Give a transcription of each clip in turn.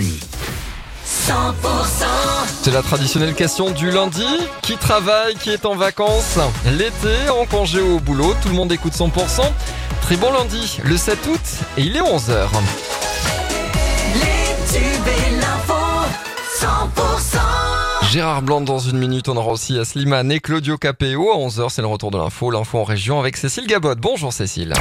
Mélanie. 100% C'est la traditionnelle question du lundi. Qui travaille, qui est en vacances? L'été, en congé au boulot, tout le monde écoute 100%. Très bon lundi, le 7 août, et il est 11h. Les tubes l'info 100% Gérard Blanc dans une minute, on aura aussi Slimane et Claudio Capéo. À 11h, c'est le retour de l'info, l'info en région avec Cécile Gabot. Bonjour Cécile.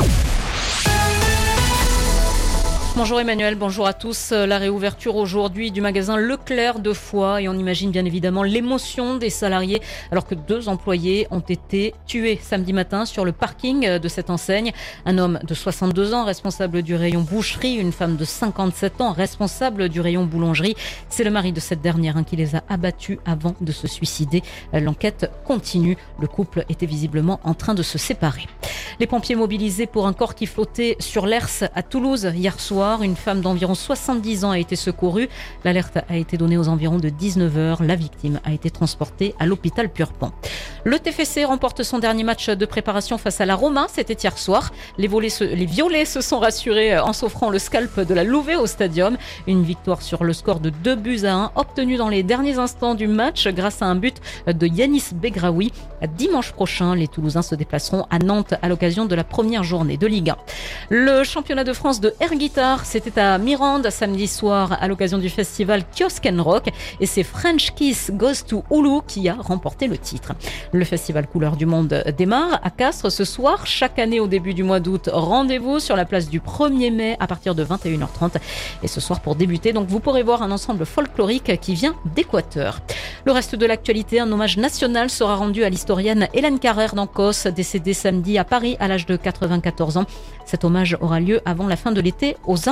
Bonjour Emmanuel, bonjour à tous. La réouverture aujourd'hui du magasin Leclerc de Foix et on imagine bien évidemment l'émotion des salariés alors que deux employés ont été tués samedi matin sur le parking de cette enseigne. Un homme de 62 ans responsable du rayon boucherie, une femme de 57 ans responsable du rayon boulangerie. C'est le mari de cette dernière hein, qui les a abattus avant de se suicider. L'enquête continue. Le couple était visiblement en train de se séparer. Les pompiers mobilisés pour un corps qui flottait sur l'Ers à Toulouse hier soir. Une femme d'environ 70 ans a été secourue. L'alerte a été donnée aux environs de 19h. La victime a été transportée à l'hôpital Purpan. Le TFC remporte son dernier match de préparation face à la Roma. C'était hier soir. Les, se- violets se sont rassurés en s'offrant le scalp de la Louvet au stadium. Une victoire sur le score de 2 buts à 1 obtenue dans les derniers instants du match grâce à un but de Yanis Begraoui. Dimanche prochain, les Toulousains se déplaceront à Nantes à l'occasion de la première journée de Ligue 1. Le championnat de France de air guitar, c'était à Mirande samedi soir à l'occasion du festival Kiosk and Rock et c'est French Kiss Goes to Hulu qui a remporté le titre. Le festival Couleur du Monde démarre à Castres ce soir. Chaque année au début du mois d'août, rendez-vous sur la place du 1er mai à partir de 21h30. Et ce soir pour débuter, donc vous pourrez voir un ensemble folklorique qui vient d'Équateur. Le reste de l'actualité, un hommage national sera rendu à l'historienne Hélène Carrère d'Ancos, décédée samedi à Paris à l'âge de 94 ans. Cet hommage aura lieu avant la fin de l'été aux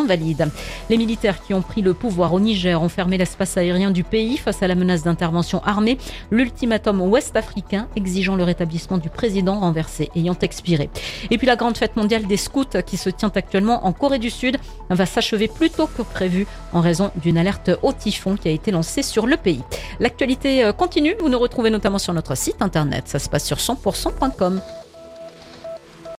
Les militaires qui ont pris le pouvoir au Niger ont fermé l'espace aérien du pays face à la menace d'intervention armée, l'ultimatum ouest-africain exigeant le rétablissement du président renversé ayant expiré. Et puis la grande fête mondiale des scouts qui se tient actuellement en Corée du Sud va s'achever plus tôt que prévu en raison d'une alerte au typhon qui a été lancée sur le pays. L'actualité euh, continue, vous nous retrouvez notamment sur notre site internet, ça se passe sur 100%.com.